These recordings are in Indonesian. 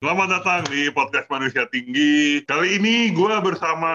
Selamat datang di podcast Manusia Tinggi. Kali ini gue bersama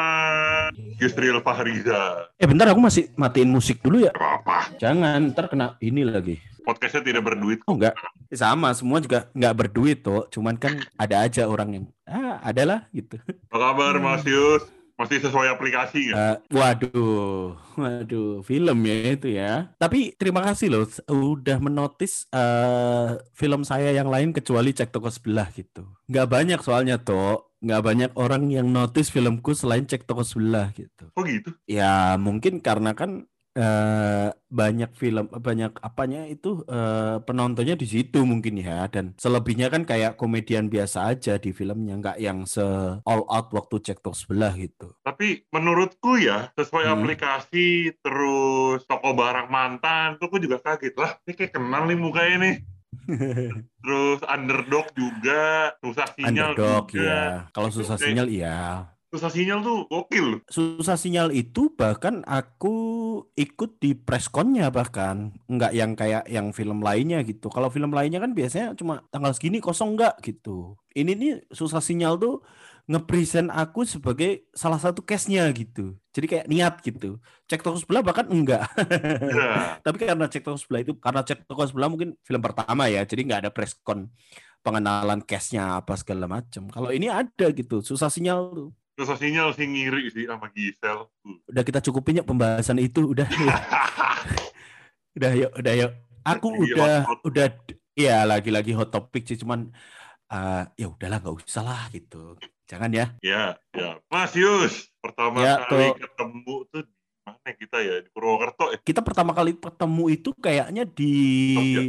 Yusril Fahriza. Eh bentar aku masih matiin musik dulu ya. Apa? Jangan, ntar kena ini lagi. Podcastnya tidak berduit. Oh enggak, sama semua juga nggak berduit tuh. Cuman kan ada aja orang yang ah adalah gitu. Apa kabar Mas Yus? Masih sesuai aplikasi nggak? Eh, waduh, waduh, film ya itu ya. Tapi terima kasih loh, udah menotis eh, film saya yang lain kecuali cek toko sebelah gitu. Nggak banyak soalnya tuh, nggak banyak orang yang notice filmku selain cek toko sebelah gitu. Oh gitu? Ya mungkin karena kan eh, banyak film banyak apanya itu eh, penontonnya di situ mungkin ya dan selebihnya kan kayak komedian biasa aja di filmnya nggak yang se all out waktu cek toko sebelah gitu. Tapi menurutku ya, sesuai Hmm. aplikasi, terus toko barang mantan, tuh gue juga kaget. Lah, ini kayak kenal nih mukanya nih. Terus underdog juga, susah sinyal Underdog juga. ya. Kalau susah sinyal iya. Susah sinyal tuh gokil. Susah sinyal itu bahkan aku ikut di pressconnya bahkan nggak yang kayak yang film lainnya gitu. Kalau film lainnya kan biasanya cuma tanggal segini kosong nggak gitu. Ini nih susah sinyal tuh ngepresent aku sebagai salah satu case-nya gitu. Jadi kayak niat gitu. Cek toko sebelah bahkan enggak. Ya. Tapi karena cek toko sebelah itu karena cek toko sebelah mungkin film pertama ya. Jadi nggak ada presscon pengenalan case-nya apa segala macam. Kalau ini ada gitu. Susah sinyal tuh. Susah sinyal sih ngiri sih sama Gisel. Uh. udah kita cukupin yuk pembahasan itu udah udah yuk udah yuk aku Lagi udah hot-hot. udah ya lagi-lagi hot topic sih cuman eh, ya udahlah nggak usah lah gitu jangan ya Ya, ya. Mas Yus, pertama Ya, kali tuh. ketemu tuh di mana kita ya? Di Purwokerto ya? kita pertama kali ketemu itu kayaknya di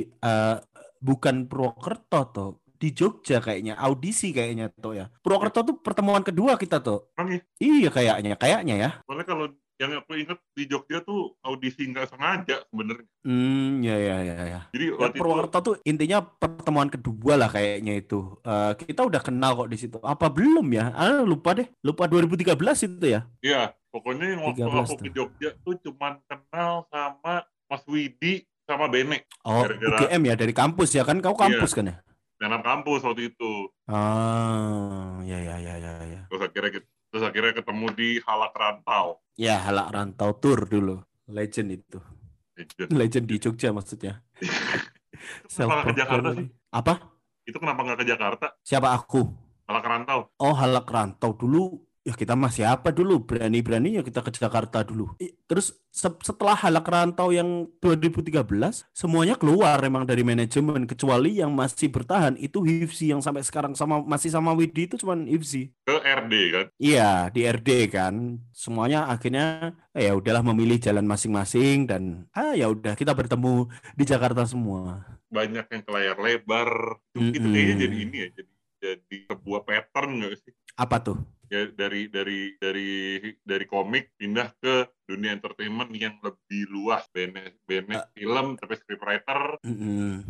eh, bukan Purwokerto tuh di Jogja kayaknya audisi kayaknya tuh ya Purwokerto tuh pertemuan kedua kita tuh ya? iya kayaknya kayaknya ya Soalnya kalau yang aku inget di Jogja tuh audisi nggak sengaja sebenarnya. hmm ya ya ya ya Jadi Ya, waktu itu Purwokerto tuh intinya pertemuan kedua lah kayaknya itu. Eh, kita udah kenal kok di situ. Apa belum ya? Ah, lupa deh. Lupa 2013 itu ya. ya pokoknya yang waktu 13 aku tuh. ke Jogja tuh cuman kenal sama Mas Widi sama Bene Oh, Gara-gara- UGM ya dari kampus ya kan? Kau kampus kan ya? Dalam kampus waktu itu. Ah, ya ya ya ya ya. Terus akhirnya kita- terus akhirnya ketemu di Halak Rantau. Ya, halak rantau tour dulu. Legend itu. Legend. Legend di Jogja maksudnya. Kenapa nggak ke Jakarta sih? Apa? Itu kenapa nggak ke Jakarta? Siapa aku? Halak Rantau. Oh, halak rantau dulu. Ya kita masih apa dulu? Berani-beraninya kita ke Jakarta dulu. Terus se- setelah halak rantau yang 2013, semuanya keluar emang dari manajemen. Kecuali yang masih bertahan, itu Hifzi yang sampai sekarang sama masih sama Widi itu cuman Hifzi. Ke RD kan. Iya, di RD kan. Semuanya akhirnya eh, ya udahlah memilih jalan masing-masing dan ah ya udah kita bertemu di Jakarta semua. banyak yang ke layar lebar itu itu Mm-mm. kayaknya jadi ini ya jadi jadi sebuah pattern nggak sih Apa tuh? ya dari dari dari dari komik pindah ke dunia entertainment yang lebih luas bene bene Eh. film tapi scriptwriter Mm-mm.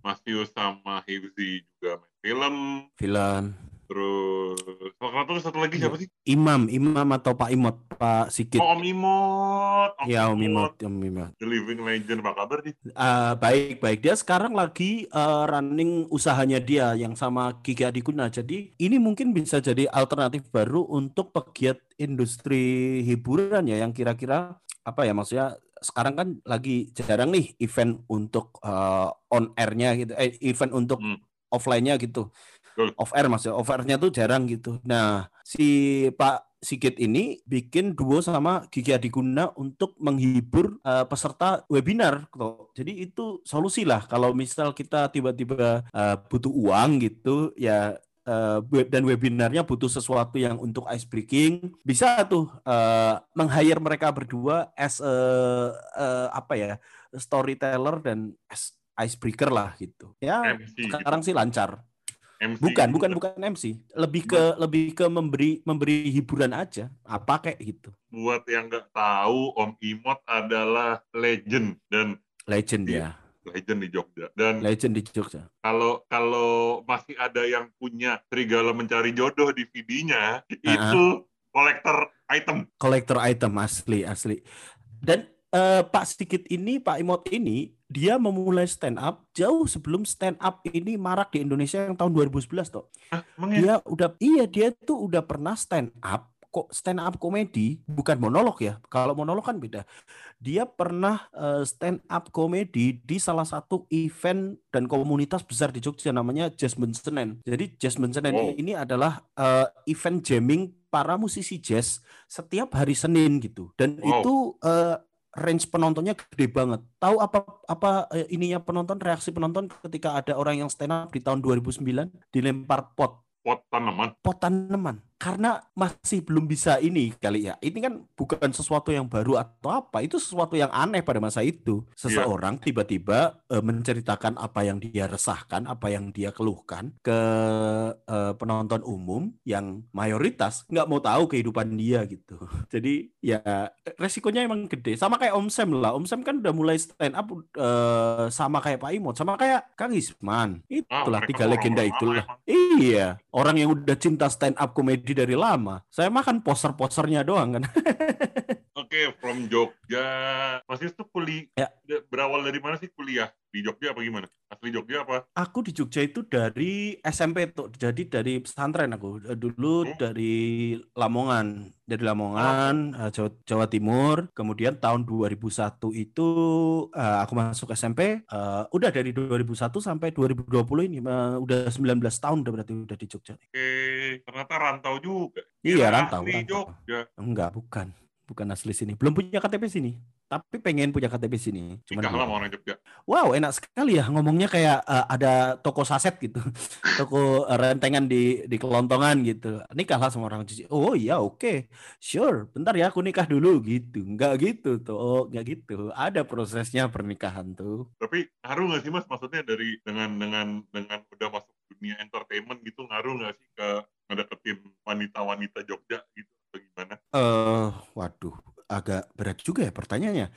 Masius sama Hifzi juga main film Film terus satu satu lagi siapa sih Imam, Imam atau Pak Imot, Pak Sigit. oh Om Imot Ya, Om Imot, Om Imot. The Living Legend apa kabar nih Eh, baik, baik. Dia sekarang lagi eh, running usahanya dia yang sama Gigi Adikuna. Jadi ini mungkin bisa jadi alternatif baru untuk pegiat industri hiburan ya yang kira-kira apa ya maksudnya sekarang kan lagi jarang nih event untuk eh, on air-nya gitu, eh, event untuk Hmm. offline-nya gitu. Betul. Off air maksudnya, off air-nya tuh jarang gitu. Nah, si Pak Sigit ini bikin duo sama Gigi Adiguna untuk menghibur eh, peserta webinar. Gitu. Jadi itu solusi lah kalau misal kita tiba-tiba eh, butuh uang gitu ya we- dan webinarnya butuh sesuatu yang untuk ice breaking bisa tuh eh, meng-hire mereka berdua as eh, eh, apa ya storyteller dan as icebreaker lah gitu. Ya MC gitu. sekarang sih lancar. MC Bukan, gitu. bukan, bukan MC. Lebih ke lebih ke memberi memberi hiburan aja. Apa kayak gitu. buat yang nggak tahu Om Imot adalah legend dan Legend Iya. ya. legend di Jogja dan Legend di Jogja. kalau kalau masih ada yang punya Serigala mencari jodoh DVD-nya itu kolektor item Kolektor item asli asli. Dan eh, Pak Sigit ini, Pak Imot ini dia memulai stand up jauh sebelum stand up ini marak di Indonesia yang tahun 2011 toh. Hah, emang ya? Dia udah iya dia tuh udah pernah stand up kok stand up komedi bukan monolog ya. Kalau monolog kan beda. Dia pernah eh, stand up komedi di salah satu event dan komunitas besar di Jogja namanya Jasmine Senen. Jadi Jasmine Senen Wow. ini adalah eh, event jamming para musisi jazz setiap hari Senin gitu. Dan Wow. itu eh, range penontonnya gede banget. Tahu apa apa eh, ininya penonton reaksi penonton ketika ada orang yang stand up di tahun 2009 dilempar pot pot tanaman. pot tanaman karena masih belum bisa ini kali ya. Ini kan bukan sesuatu yang baru atau apa, itu sesuatu yang aneh pada masa itu. Seseorang tiba-tiba eh, menceritakan apa yang dia resahkan, apa yang dia keluhkan ke eh, penonton umum yang mayoritas nggak mau tahu kehidupan dia gitu. Jadi ya resikonya emang gede. Sama kayak Om Sam lah. Om Sam kan udah mulai stand up eh, sama kayak Pak Imot, sama kayak Kang Isman. Ah, Itulah mereka tiga legenda itulah. Iya, orang yang udah cinta stand up komedi dari lama. Saya makan poster-posternya doang kan. Oke, from Jogja. Mas Yus tuh kuliah Ya. berawal dari mana sih kuliah? Di Jogja apa gimana? Asli Jogja apa? Aku di Jogja itu dari SMP tuh, jadi dari pesantren aku. Eh, Dulu Hmm. dari Lamongan, dari Lamongan, eh, Jawa, Jawa Timur. Kemudian tahun 2001 itu eh, aku masuk SMP. udah dari 2001 sampai 2020 ini udah 19 tahun udah berarti udah di Jogja. Oke, ternyata rantau juga. Iya, rantau, asli rantau. Jogja. Enggak, bukan. Bukan asli sini. Belum punya KTP sini. Tapi pengen punya KTP sini. Cuman Nikah lah sama orang Jogja. Wow, enak sekali ya ngomongnya kayak eh, ada toko saset gitu. toko eh, rentengan di di kelontongan gitu. Nikahlah sama orang Jogja. Oh iya, oke. Sure. Bentar ya aku nikah dulu gitu. Enggak gitu tuh. Oh, enggak gitu. Ada prosesnya pernikahan tuh. Tapi ngaruh nggak sih mas? Maksudnya dari dengan dengan dengan udah masuk dunia entertainment gitu ngaruh nggak sih ke ngedeketin wanita-wanita Jogja gitu atau gimana? Eh, waduh, agak berat juga ya pertanyaannya.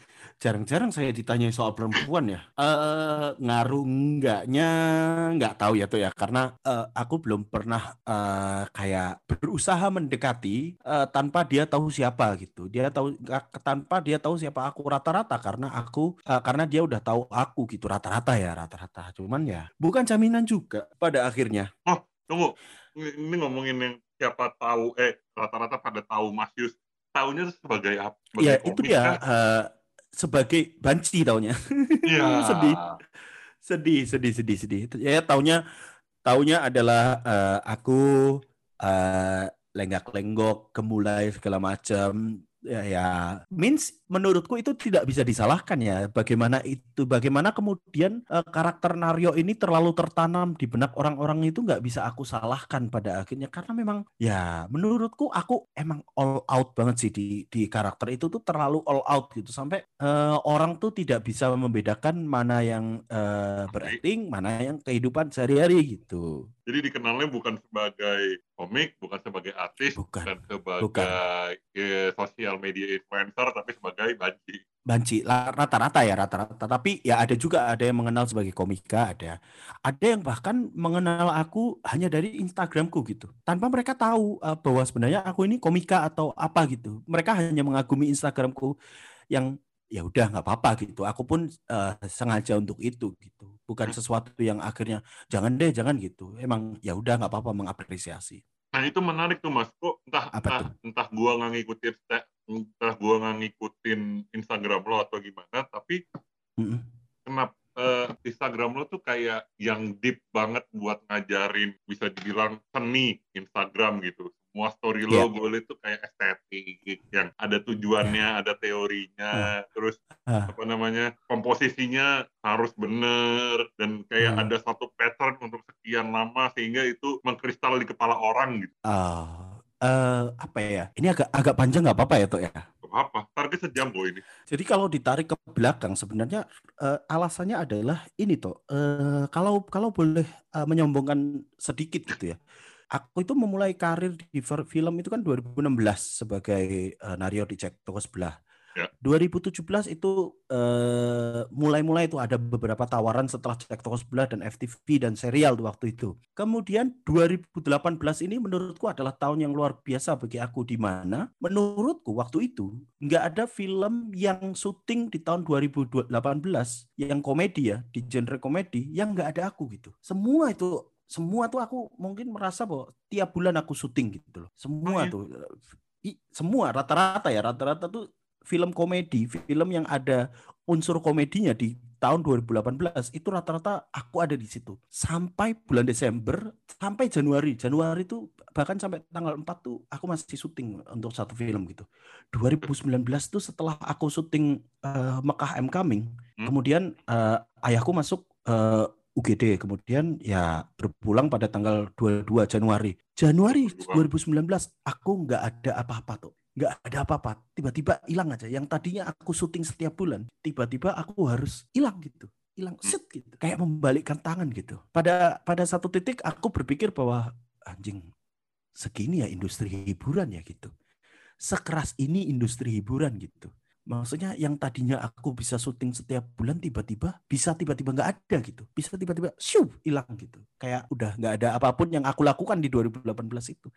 Jarang-jarang saya ditanya soal perempuan ya. Eh, ngaruh enggaknya nggak tahu ya tuh ya, karena eh, aku belum pernah eh, kayak berusaha mendekati eh, tanpa dia tahu siapa gitu. Dia tahu tanpa dia tahu siapa aku rata-rata karena aku eh, karena dia udah tahu aku gitu rata-rata ya rata-rata. Cuman ya bukan jaminan juga pada akhirnya. Tunggu, ini ini ngomongin yang siapa tahu, eh rata-rata pada tahu Mas Yus. Taunya tuh sebagai apa? Sebagai Ya itu dia kah? eh, sebagai banci taunya. Iya. Sedih. sedih sedih sedih sedih ya taunya taunya adalah eh, aku eh, lenggak-lenggok kemulai segala macam ya, ya. Means menurutku itu tidak bisa disalahkan ya. Bagaimana itu bagaimana kemudian eh, karakter Naryo ini terlalu tertanam di benak orang-orang itu nggak bisa aku salahkan pada akhirnya. Karena memang ya menurutku aku emang all out banget sih di di karakter itu tuh terlalu all out gitu. Sampai eh, orang tuh tidak bisa membedakan mana yang eh, berakting mana yang kehidupan sehari-hari gitu Jadi dikenalnya bukan sebagai komik, bukan sebagai artis, Bukan. bukan sebagai eh, sosial media influencer, tapi sebagai banci. banci. Rata-rata ya rata-rata. Tapi ya ada juga ada yang mengenal sebagai komika ada. Ada yang bahkan mengenal aku hanya dari Instagramku gitu. Tanpa mereka tahu eh, bahwa sebenarnya aku ini komika atau apa gitu. Mereka hanya mengagumi Instagramku yang ya udah nggak apa-apa gitu. Aku pun eh, sengaja untuk itu gitu bukan sesuatu yang akhirnya jangan deh jangan gitu emang ya udah nggak apa-apa mengapresiasi Nah itu menarik tuh mas, kok entah Apa entah, tuh? entah gua nggak ngikutin entah gua nggak ngikutin Instagram lo atau gimana, tapi Mm-mm. kenapa eh, Instagram lo tuh kayak yang deep banget buat ngajarin bisa dibilang seni Instagram gitu. Semua story lo Iya. gue liat tuh kayak estetik yang ada tujuannya, ada teorinya, terus Ah. apa namanya komposisinya harus bener dan kayak Hmm. ada satu pattern untuk sekian lama sehingga itu mengkristal di kepala orang gitu. Ah, eh, apa ya ini agak agak panjang nggak apa-apa ya tuh ya apa target sejam kok ini Jadi kalau ditarik ke belakang sebenarnya eh, alasannya adalah ini toh. eh, kalau kalau boleh eh, menyombongkan sedikit gitu ya. Aku itu memulai karir di film itu kan 2016 sebagai eh, Nario di Cek Toko Sebelah. Ya. 2017 itu eh, mulai-mulai itu ada beberapa tawaran setelah cek toko sebelah dan FTV dan serial waktu itu. Kemudian 2018 ini menurutku adalah tahun yang luar biasa bagi aku di mana menurutku waktu itu nggak ada film yang syuting di tahun 2018 yang komedi ya di genre komedi yang nggak ada aku gitu. Semua itu semua tuh aku mungkin merasa bahwa tiap bulan aku syuting gitu loh. Semua Oh, iya? tuh i- semua rata-rata ya rata-rata tuh film komedi, film yang ada unsur komedinya di tahun 2018 itu rata-rata aku ada di situ. Sampai bulan Desember, sampai Januari. Januari itu bahkan sampai tanggal 4 tuh aku masih syuting untuk satu film gitu. 2019 tuh setelah aku syuting eh, Mekah I'm Coming, Hmm. kemudian eh, ayahku masuk eh, UGD, kemudian ya berpulang pada tanggal 22 Januari. Januari 2019 aku nggak ada apa-apa tuh nggak ada apa-apa. Tiba-tiba hilang aja. Yang tadinya aku syuting setiap bulan tiba-tiba aku harus hilang gitu. Hilang set gitu. Kayak membalikkan tangan gitu. Pada pada satu titik aku berpikir bahwa anjing segini ya industri hiburan ya gitu. Sekeras ini industri hiburan gitu maksudnya yang tadinya aku bisa syuting setiap bulan tiba-tiba bisa tiba-tiba nggak ada gitu bisa tiba-tiba shoo hilang gitu kayak udah nggak ada apa pun yang aku lakukan di 2018 itu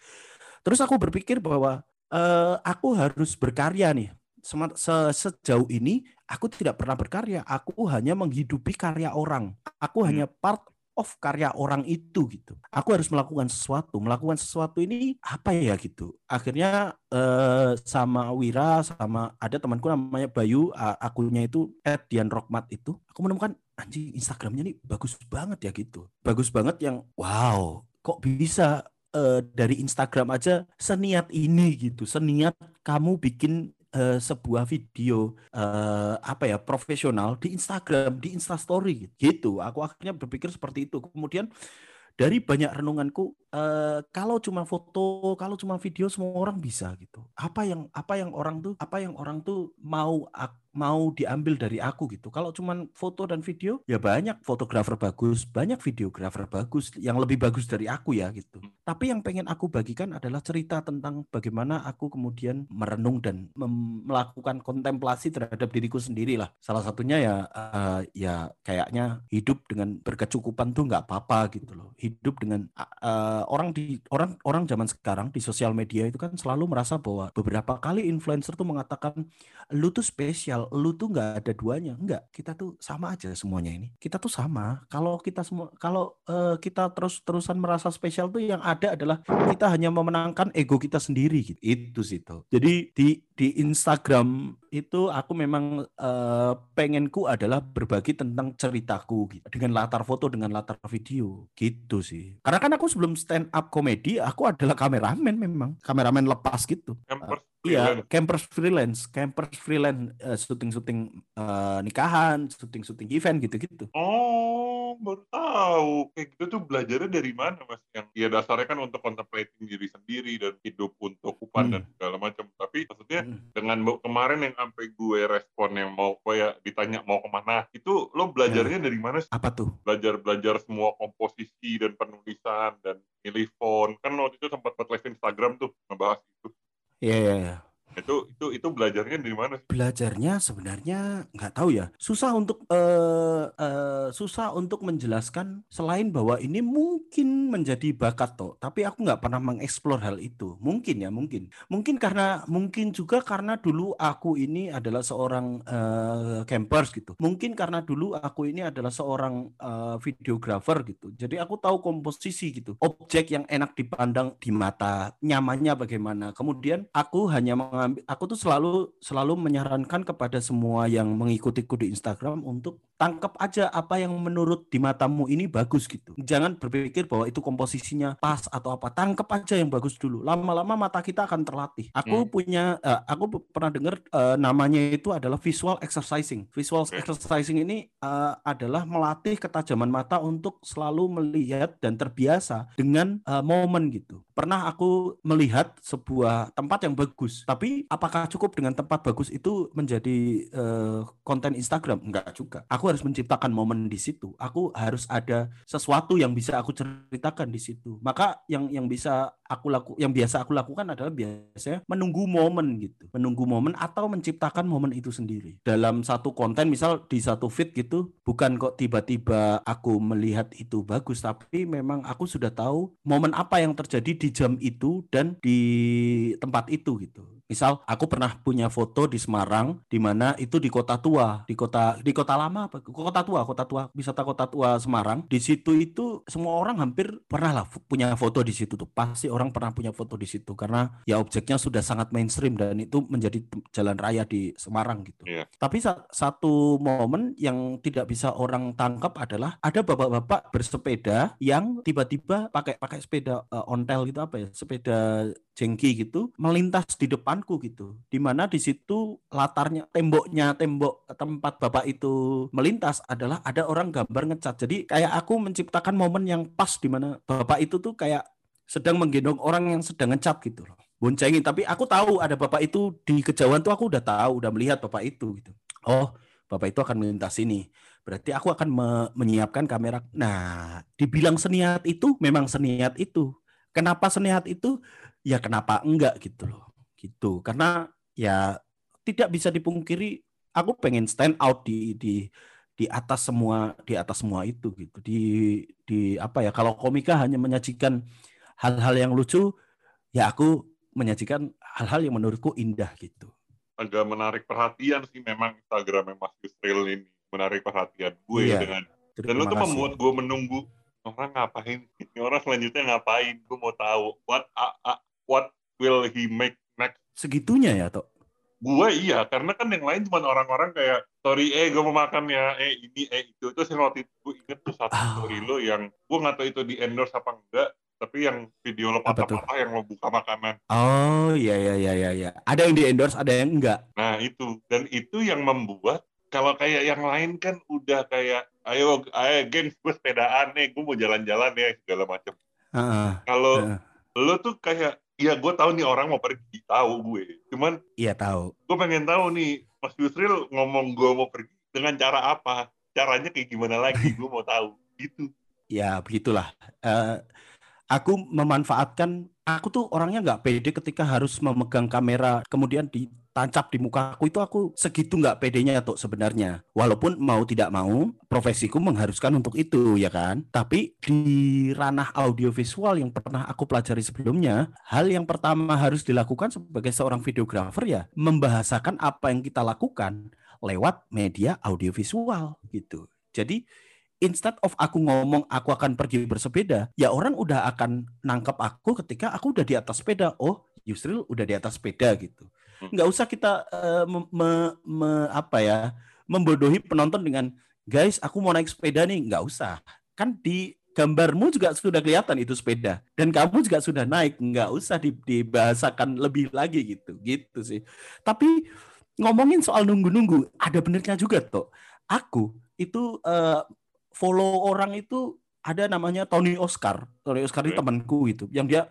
terus aku berpikir bahwa eh, aku harus berkarya nih. Se- Sejauh ini aku tidak pernah berkarya. Aku hanya menghidupi karya orang. Aku Hmm. hanya part of karya orang itu gitu. Aku harus melakukan sesuatu. Melakukan sesuatu ini apa ya gitu. Akhirnya eh, sama Wira sama ada temanku namanya Bayu, a- akunnya itu @dianrockmat itu. Aku menemukan anjing Instagramnya nih bagus banget ya gitu. Bagus banget yang wow, kok bisa eh, dari Instagram aja seniat ini gitu, seniat kamu bikin eh, sebuah video eh, apa ya profesional di Instagram, di Instastory gitu. Aku akhirnya berpikir seperti itu. Kemudian dari banyak renunganku, eh, kalau cuma foto, kalau cuma video semua orang bisa gitu. Apa yang apa yang orang tuh apa yang orang tuh mau ak- mau diambil dari aku gitu. Kalau cuma foto dan video, ya banyak fotografer bagus, banyak videografer bagus yang lebih bagus dari aku ya gitu. Tapi yang pengen aku bagikan adalah cerita tentang bagaimana aku kemudian merenung dan melakukan kontemplasi terhadap diriku sendiri lah. Salah satunya ya eh, ya kayaknya hidup dengan berkecukupan tuh nggak apa-apa gitu loh. Hidup dengan eh, orang di orang orang zaman sekarang di sosial media itu kan selalu merasa bahwa beberapa kali influencer tuh mengatakan lu tuh spesial, lu tuh nggak ada duanya. Enggak, kita tuh sama aja semuanya ini. Kita tuh sama. Kalau kita semua kalau eh, kita terus-terusan merasa spesial tuh yang ada adalah kita hanya memenangkan ego kita sendiri gitu. Itu sih tuh. Jadi di di Instagram itu aku memang eh, pengenku adalah berbagi tentang ceritaku gitu. Dengan latar foto, dengan latar video gitu sih. Karena kan aku sebelum stand up komedi, aku adalah kameramen memang. Kameramen lepas gitu. Campers Iya, campers freelance, campers freelance, eh, syuting-syuting eh, nikahan, syuting-syuting event gitu-gitu. Oh, baru tahu. Kayak gitu tuh belajarnya dari mana, Mas? Yang ya dasarnya kan untuk contemplating diri sendiri dan hidup untuk upan Hmm. dan segala macam. Tapi maksudnya Mm. dengan kemarin yang sampai gue respon yang mau kayak ditanya mau ke mana, itu lo belajarnya dari mana sih? Apa tuh? Belajar-belajar semua komposisi dan penulisan dan milih font. Kan waktu itu sempat buat live Instagram tuh ngebahas itu. Iya, iya, iya. Itu itu itu belajarnya dari mana? Belajarnya sebenarnya nggak tahu ya. Susah untuk eh, eh, susah untuk menjelaskan selain bahwa ini mungkin menjadi bakat toh. Tapi aku nggak pernah mengeksplor hal itu. Mungkin ya, mungkin. Mungkin karena mungkin juga karena dulu aku ini adalah seorang eh, campers gitu. Mungkin karena dulu aku ini adalah seorang eh, videographer gitu. Jadi aku tahu komposisi gitu. Objek yang enak dipandang di mata, nyamannya bagaimana. Kemudian aku hanya aku tuh selalu selalu menyarankan kepada semua yang mengikutiku di Instagram untuk tangkap aja apa yang menurut di matamu ini bagus gitu. Jangan berpikir bahwa itu komposisinya pas atau apa. Tangkap aja yang bagus dulu. Lama-lama mata kita akan terlatih. Aku Hmm. punya eh, aku pernah dengar eh, namanya itu adalah visual exercising. Visual Oke. exercising ini eh, adalah melatih ketajaman mata untuk selalu melihat dan terbiasa dengan eh, momen gitu. Pernah aku melihat sebuah tempat yang bagus, tapi apakah cukup dengan tempat bagus itu menjadi eh, konten Instagram? Enggak juga. Aku aku harus menciptakan momen di situ. Aku harus ada sesuatu yang bisa aku ceritakan di situ. Maka yang yang bisa aku laku yang biasa aku lakukan adalah biasanya menunggu momen gitu. Menunggu momen atau menciptakan momen itu sendiri. Dalam satu konten misal di satu feed gitu, bukan kok tiba-tiba aku melihat itu bagus tapi memang aku sudah tahu momen apa yang terjadi di jam itu dan di tempat itu gitu. Misal aku pernah punya foto di Semarang di mana itu di kota tua, di kota di kota lama apa? Kota tua, kota tua, wisata kota tua Semarang. Di situ itu semua orang hampir pernah lah punya foto di situ tuh. Pasti orang pernah punya foto di situ karena ya objeknya sudah sangat mainstream dan itu menjadi jalan raya di Semarang gitu. Iya. Tapi satu momen yang tidak bisa orang tangkap adalah ada bapak-bapak bersepeda yang tiba-tiba pakai pakai sepeda uh, ontel gitu apa ya? Sepeda jengki gitu melintas di depanku gitu. Di mana di situ latarnya temboknya tembok tempat bapak itu melintas adalah ada orang gambar ngecat. Jadi kayak aku menciptakan momen yang pas di mana bapak itu tuh kayak sedang menggendong orang yang sedang ngecat gitu loh. Boncengin. Tapi aku tahu ada bapak itu di kejauhan tuh aku udah tahu udah melihat bapak itu gitu. Oh bapak itu akan melintas ini berarti aku akan me menyiapkan kamera. Nah dibilang seniat itu memang seniat itu. Kenapa seniat itu? Ya kenapa enggak gitu loh gitu. Karena ya tidak bisa dipungkiri aku pengen stand out di di di atas semua di atas semua itu gitu. Di di apa ya kalau komika hanya menyajikan hal-hal yang lucu ya aku menyajikan hal-hal yang menurutku indah gitu. Agak menarik perhatian sih memang Instagramnya Mas Yusril ini. Menarik perhatian gue iya, dengan dan lo tuh membuat gue menunggu orang ngapain? Ini orang selanjutnya ngapain? Gue mau tahu. What uh, uh, what will he make? Segitunya ya, Tok? Gue iya, karena kan yang lain cuma orang-orang kayak story eh gue mau makan ya, eh ini, eh itu. Terus yang waktu itu gue inget tuh satu oh. story lo yang gue nggak tahu itu di endorse apa enggak, tapi yang video lo patah-patah yang lo buka makanan. Oh iya iya iya iya. Ya. Ada yang di endorse, ada yang enggak. Nah itu dan itu yang membuat kalau kayak yang lain kan udah kayak ayo ayo geng gue sepedaan nih, gue mau jalan-jalan ya segala macam. Uh, uh, kalau uh. lo tuh kayak Iya, gue tahu nih orang mau pergi, tahu gue. Cuman, iya tahu. Gue pengen tahu nih, Mas Yusril ngomong gue mau pergi dengan cara apa? Caranya kayak gimana lagi? gue mau tahu. Gitu. Ya begitulah. Uh, aku memanfaatkan. Aku tuh orangnya nggak pede ketika harus memegang kamera, kemudian di tancap di muka aku itu aku segitu nggak pedenya tuh sebenarnya. Walaupun mau tidak mau profesiku mengharuskan untuk itu ya kan? Tapi di ranah audiovisual yang pernah aku pelajari sebelumnya hal yang pertama harus dilakukan sebagai seorang videografer ya membahasakan apa yang kita lakukan lewat media audiovisual gitu. Jadi instead of aku ngomong aku akan pergi bersepeda, ya orang udah akan nangkep aku ketika aku udah di atas sepeda. Oh, Yusril udah di atas sepeda gitu. Nggak usah kita uh, me, me, me, apa ya membodohi penonton dengan guys aku mau naik sepeda nih. Nggak usah. Kan di gambarmu juga sudah kelihatan itu sepeda. Dan kamu juga sudah naik. Nggak usah dibahasakan lebih lagi gitu. Gitu sih. Tapi ngomongin soal nunggu-nunggu ada benernya juga tuh aku itu uh, follow orang itu ada namanya Tony Oscar Tony Oscar ini temanku itu yang dia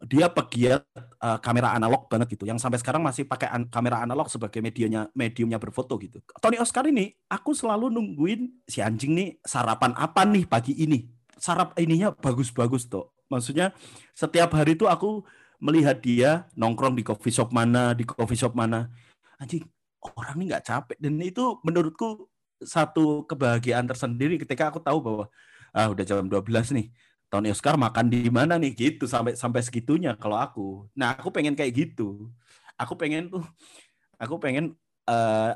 dia pegiat uh, kamera analog banget gitu yang sampai sekarang masih pakai an kamera analog sebagai medianya mediumnya berfoto gitu. Tony Oscar ini aku selalu nungguin si anjing nih sarapan apa nih pagi ini. Sarap ininya bagus-bagus tuh. Maksudnya setiap hari tuh aku melihat dia nongkrong di coffee shop mana, di coffee shop mana. Anjing, orang ini nggak capek dan itu menurutku satu kebahagiaan tersendiri ketika aku tahu bahwa ah udah jam 12 nih Tony Oscar makan di mana nih gitu sampai sampai segitunya kalau aku. Nah, aku pengen kayak gitu. Aku pengen tuh aku pengen uh,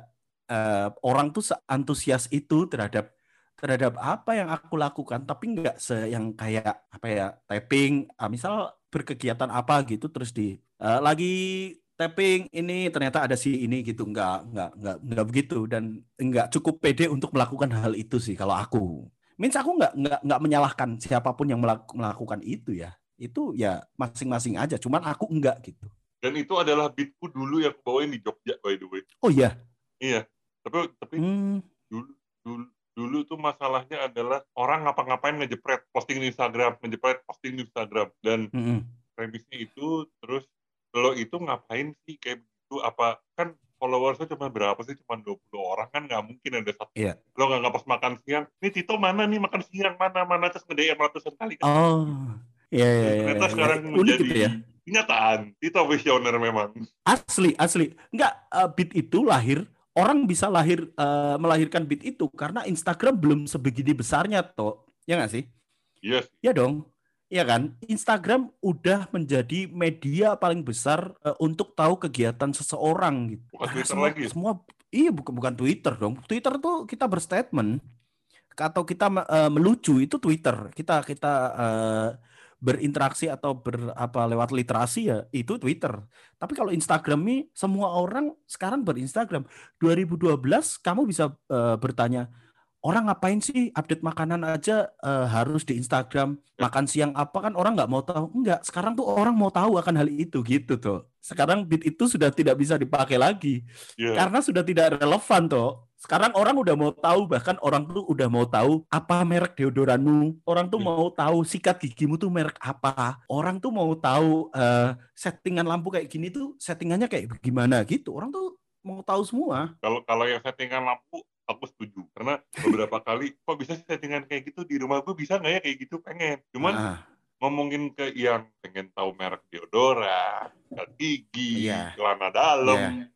uh, orang tuh antusias itu terhadap terhadap apa yang aku lakukan tapi nggak se yang kayak apa ya typing uh, misal berkegiatan apa gitu terus di uh, lagi tapping ini ternyata ada si ini gitu. Nggak nggak nggak nggak begitu. Dan nggak cukup pede untuk melakukan hal itu sih kalau aku. Means aku nggak nggak nggak menyalahkan siapa pun yang melakukan itu ya. Itu ya masing-masing aja. Cuman aku enggak gitu. Dan itu adalah beatku dulu yang bawain di Jogja by the way. Oh iya? Iya. Tapi tapi hmm. dulu dulu dulu tuh masalahnya adalah orang ngapa-ngapain ngejepret posting di Instagram ngejepret posting di Instagram. Dan mm -hmm. premisnya itu terus lo itu ngapain sih kayak begitu apa kan followersnya cuma berapa sih? Cuma 20 orang kan nggak mungkin ada satu. Iya. Lo nggak pas makan siang, nih Tito mana nih makan siang mana mana terus nge ratusan kali kan. Oh. Iya, iya, iya. Ternyata iya. sekarang Unik menjadi gitu ya? kenyataan. Tito visioner memang. Asli, asli. Enggak, uh, beat itu lahir orang bisa lahir uh, melahirkan beat itu karena Instagram belum sebegini besarnya toh. Ya nggak sih? Yes. Ya dong. Iya kan? Instagram udah menjadi media paling besar uh, untuk tahu kegiatan seseorang gitu. Bukan Twitter semua, lagi. Semua iya bukan bukan Twitter dong. Twitter tuh kita berstatement atau kita uh, melucu itu Twitter. Kita kita uh, berinteraksi atau ber apa lewat literasi ya itu Twitter. Tapi kalau Instagram ini semua orang sekarang berinstagram. 2012 kamu bisa uh, bertanya orang ngapain sih update makanan aja uh, harus di Instagram makan siang apa? Kan orang nggak mau tahu. Enggak sekarang tuh orang mau tahu akan hal itu gitu tuh sekarang beat itu sudah tidak bisa dipakai lagi. Yeah. karena sudah tidak relevan tuh sekarang orang udah mau tahu bahkan orang tuh udah mau tahu apa merek deodoranmu. Orang tuh yeah. mau tahu sikat gigimu tuh merek apa. Orang tuh mau tahu uh, settingan lampu kayak gini tuh settingannya kayak gimana gitu. Orang tuh mau tahu semua. Kalau kalau yang settingan lampu aku setuju karena beberapa kali kok bisa sih settingan kayak gitu di rumah gue bisa nggak ya kayak gitu pengen cuman nah. ngomongin ke yang pengen tahu merek deodoran, sikat gigi, yeah. celana dalam, yeah.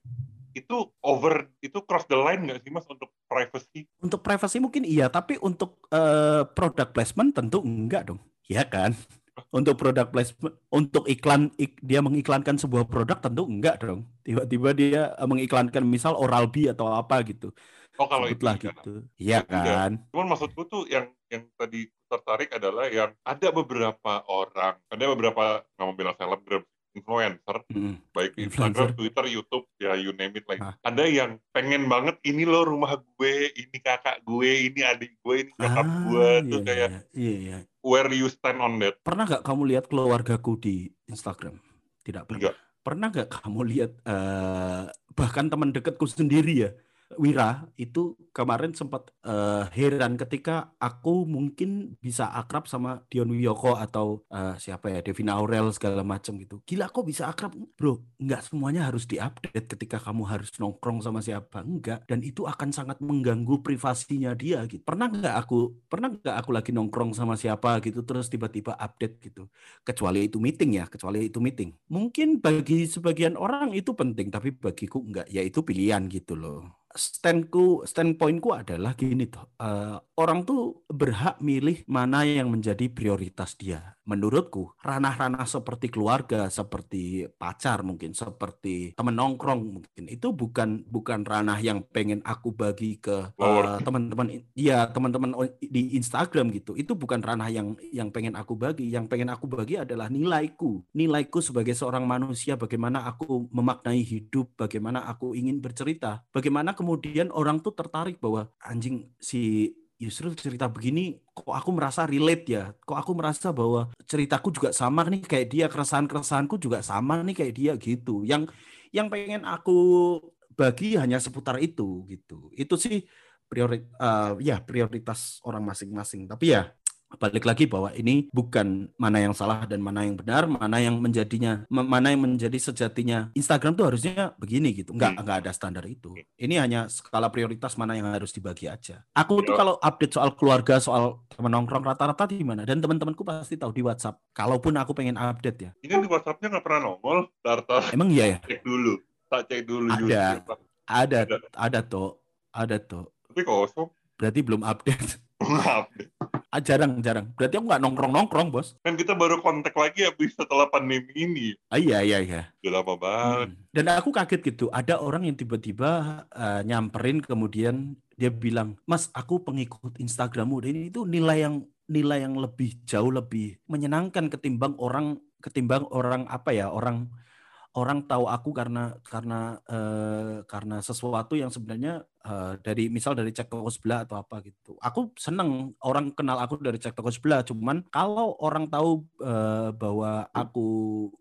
itu over itu cross the line nggak sih mas untuk privacy? Untuk privacy mungkin iya, tapi untuk uh, product placement tentu enggak dong, ya kan? untuk produk placement, untuk iklan ik, dia mengiklankan sebuah produk tentu enggak dong. Tiba-tiba dia mengiklankan misal Oral B atau apa gitu. Oh kalau itu gitu. Iya kan. Cuman maksudku tuh yang yang tadi tertarik adalah yang ada beberapa orang, ada beberapa nama bilang selebgram, influencer, hmm. baik influencer. Instagram, Twitter, YouTube, ya you name it like. Ah. Ada yang pengen banget ini loh rumah gue, ini kakak gue, ini adik gue, ini kakak ah, gue, iya, tuh kayak iya, iya. where you stand on that. Pernah nggak kamu lihat keluargaku di Instagram? Tidak pernah. Enggak. Pernah nggak kamu lihat uh, bahkan teman dekatku sendiri ya? Wira itu kemarin sempat uh, heran ketika aku mungkin bisa akrab sama Dion Wiyoko atau uh, siapa ya Devina Aurel segala macam gitu. Gila kok bisa akrab, bro? Nggak semuanya harus diupdate ketika kamu harus nongkrong sama siapa, enggak. Dan itu akan sangat mengganggu privasinya dia gitu. Pernah nggak aku pernah nggak aku lagi nongkrong sama siapa gitu terus tiba-tiba update gitu. Kecuali itu meeting ya, kecuali itu meeting. Mungkin bagi sebagian orang itu penting, tapi bagiku enggak. Ya itu pilihan gitu loh standku standpointku adalah gini tuh uh, orang tuh berhak milih mana yang menjadi prioritas dia. Menurutku ranah-ranah seperti keluarga seperti pacar mungkin seperti temen nongkrong mungkin itu bukan bukan ranah yang pengen aku bagi ke uh, teman-teman iya teman-teman di Instagram gitu. Itu bukan ranah yang yang pengen aku bagi. Yang pengen aku bagi adalah nilaiku. Nilaiku sebagai seorang manusia bagaimana aku memaknai hidup bagaimana aku ingin bercerita bagaimana kemudian orang tuh tertarik bahwa anjing si Yusril cerita begini kok aku merasa relate ya? Kok aku merasa bahwa ceritaku juga sama nih kayak dia keresahan-keresahanku juga sama nih kayak dia gitu. Yang yang pengen aku bagi hanya seputar itu gitu. Itu sih prioritas uh, ya prioritas orang masing-masing. Tapi ya balik lagi bahwa ini bukan mana yang salah dan mana yang benar, mana yang menjadinya, mana yang menjadi sejatinya. Instagram tuh harusnya begini gitu, nggak hmm. nggak ada standar itu. Ini hanya skala prioritas mana yang harus dibagi aja. Aku tuh kalau update soal keluarga, soal teman nongkrong rata-rata di mana, dan teman-temanku pasti tahu di WhatsApp. Kalaupun aku pengen update ya. Ini di WhatsAppnya nggak pernah nongol, tar Emang iya ya? Cek dulu, tak cek dulu. Ada, ada, ada, ada tuh, ada tuh. Tapi kosong. Berarti belum update. Ah, jarang jarang. Berarti aku nggak nongkrong nongkrong bos. Kan kita baru kontak lagi habis setelah pandemi ini. Ah, iya iya iya. Udah lama banget. Hmm. Dan aku kaget gitu. Ada orang yang tiba-tiba uh, nyamperin kemudian dia bilang, Mas aku pengikut Instagrammu. Dan ini itu nilai yang nilai yang lebih jauh lebih menyenangkan ketimbang orang ketimbang orang apa ya orang orang tahu aku karena karena uh, karena sesuatu yang sebenarnya uh, dari misal dari cek toko sebelah atau apa gitu. Aku seneng orang kenal aku dari cek toko sebelah. Cuman kalau orang tahu uh, bahwa aku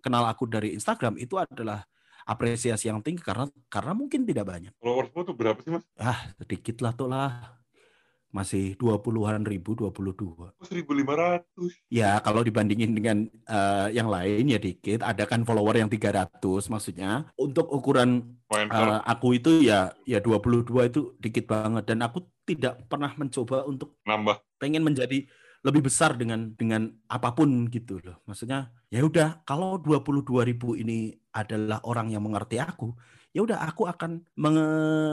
kenal aku dari Instagram itu adalah apresiasi yang tinggi karena karena mungkin tidak banyak. Followersmu tuh berapa sih mas? Ah sedikit lah tuh lah masih 20-an ribu, 22. 1.500. Ya, kalau dibandingin dengan uh, yang lain ya dikit. Ada kan follower yang 300 maksudnya. Untuk ukuran uh, aku itu ya ya 22 itu dikit banget dan aku tidak pernah mencoba untuk nambah. Pengen menjadi lebih besar dengan dengan apa pun gitu loh. Maksudnya ya udah kalau 22 ribu ini adalah orang yang mengerti aku, ya udah aku akan meng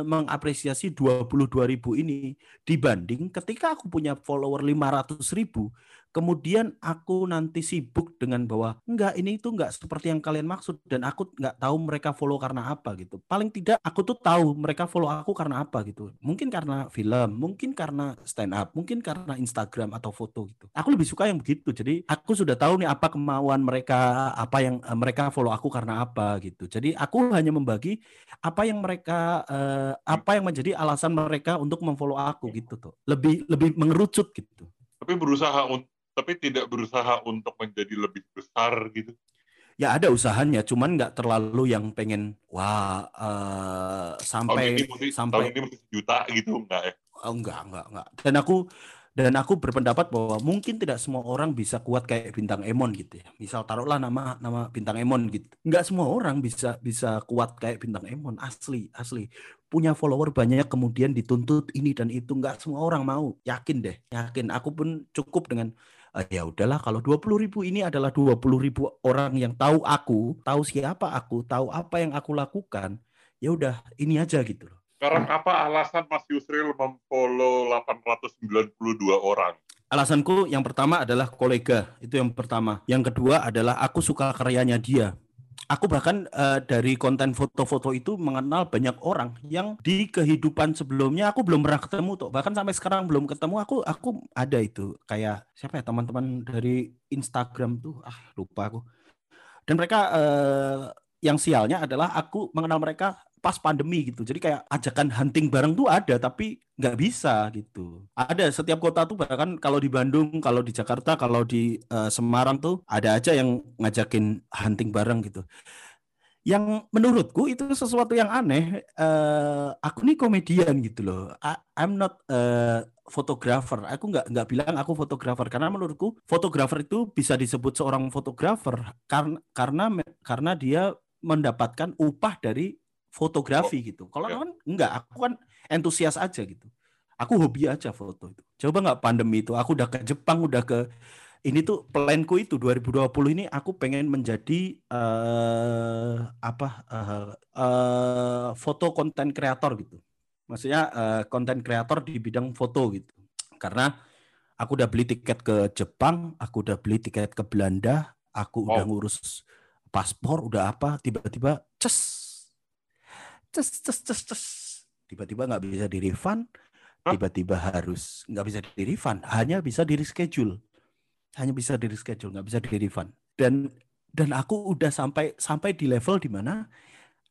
mengapresiasi 22 ribu ini dibanding ketika aku punya follower 500 ribu kemudian aku nanti sibuk dengan bahwa enggak ini itu enggak seperti yang kalian maksud dan aku enggak tahu mereka follow karena apa gitu. Paling tidak aku tuh tahu mereka follow aku karena apa gitu. Mungkin karena film, mungkin karena stand up, mungkin karena Instagram atau foto gitu. Aku lebih suka yang begitu. Jadi aku sudah tahu nih apa kemauan mereka, apa yang uh, mereka follow aku karena apa gitu. Jadi aku hanya membagi apa yang mereka uh, apa yang menjadi alasan mereka untuk memfollow aku gitu tuh. Lebih lebih mengerucut gitu. Tapi berusaha untuk tapi tidak berusaha untuk menjadi lebih besar gitu? Ya ada usahanya, cuman nggak terlalu yang pengen wah uh, sampai tahun ini mesti, sampai tahun ini mesti juta gitu enggak ya? Oh, enggak, enggak, enggak. Dan aku dan aku berpendapat bahwa mungkin tidak semua orang bisa kuat kayak bintang Emon gitu ya. Misal taruhlah nama nama bintang Emon gitu. Enggak semua orang bisa bisa kuat kayak bintang Emon asli asli. Punya follower banyak kemudian dituntut ini dan itu enggak semua orang mau. Yakin deh, yakin. Aku pun cukup dengan ya udahlah kalau 20 ribu ini adalah 20 ribu orang yang tahu aku, tahu siapa aku, tahu apa yang aku lakukan, ya udah ini aja gitu loh. Sekarang apa alasan Mas Yusril memfollow 892 orang? Alasanku yang pertama adalah kolega, itu yang pertama. Yang kedua adalah aku suka karyanya dia. Aku bahkan uh, dari konten foto-foto itu mengenal banyak orang yang di kehidupan sebelumnya aku belum pernah ketemu tuh. Bahkan sampai sekarang belum ketemu aku aku ada itu kayak siapa ya teman-teman dari Instagram tuh ah lupa aku. Dan mereka uh, yang sialnya adalah aku mengenal mereka pas pandemi gitu. Jadi kayak ajakan hunting bareng tuh ada tapi nggak bisa gitu. Ada setiap kota tuh bahkan kalau di Bandung, kalau di Jakarta, kalau di uh, Semarang tuh ada aja yang ngajakin hunting bareng gitu. Yang menurutku itu sesuatu yang aneh. Uh, aku nih komedian gitu loh. I, I'm not a fotografer. Aku nggak nggak bilang aku fotografer karena menurutku fotografer itu bisa disebut seorang fotografer karena karena karena dia mendapatkan upah dari fotografi oh, gitu. Kalau ya. kan enggak, aku kan entusias aja gitu. Aku hobi aja foto itu. Coba nggak pandemi itu, aku udah ke Jepang, udah ke ini tuh planku itu 2020 ini aku pengen menjadi uh, apa uh, uh, foto konten kreator gitu. Maksudnya konten uh, kreator di bidang foto gitu. Karena aku udah beli tiket ke Jepang, aku udah beli tiket ke Belanda, aku oh. udah ngurus paspor, udah apa, tiba-tiba ces ces ces ces ces tiba-tiba nggak bisa di refund tiba-tiba harus nggak bisa di refund hanya bisa di reschedule. Hanya bisa di reschedule nggak bisa di refund. Dan dan aku udah sampai sampai di level di mana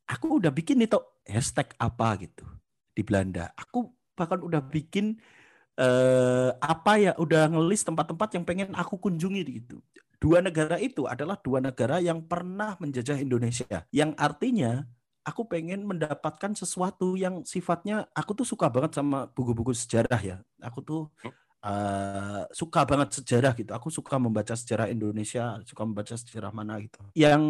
aku udah bikin itu hashtag apa gitu di Belanda. Aku bahkan udah bikin eh, apa ya udah ngelis tempat-tempat yang pengen aku kunjungi gitu dua negara itu adalah dua negara yang pernah menjajah Indonesia yang artinya aku pengen mendapatkan sesuatu yang sifatnya aku tuh suka banget sama buku-buku sejarah ya. Aku tuh uh, suka banget sejarah gitu. Aku suka membaca sejarah Indonesia, suka membaca sejarah mana gitu. Yang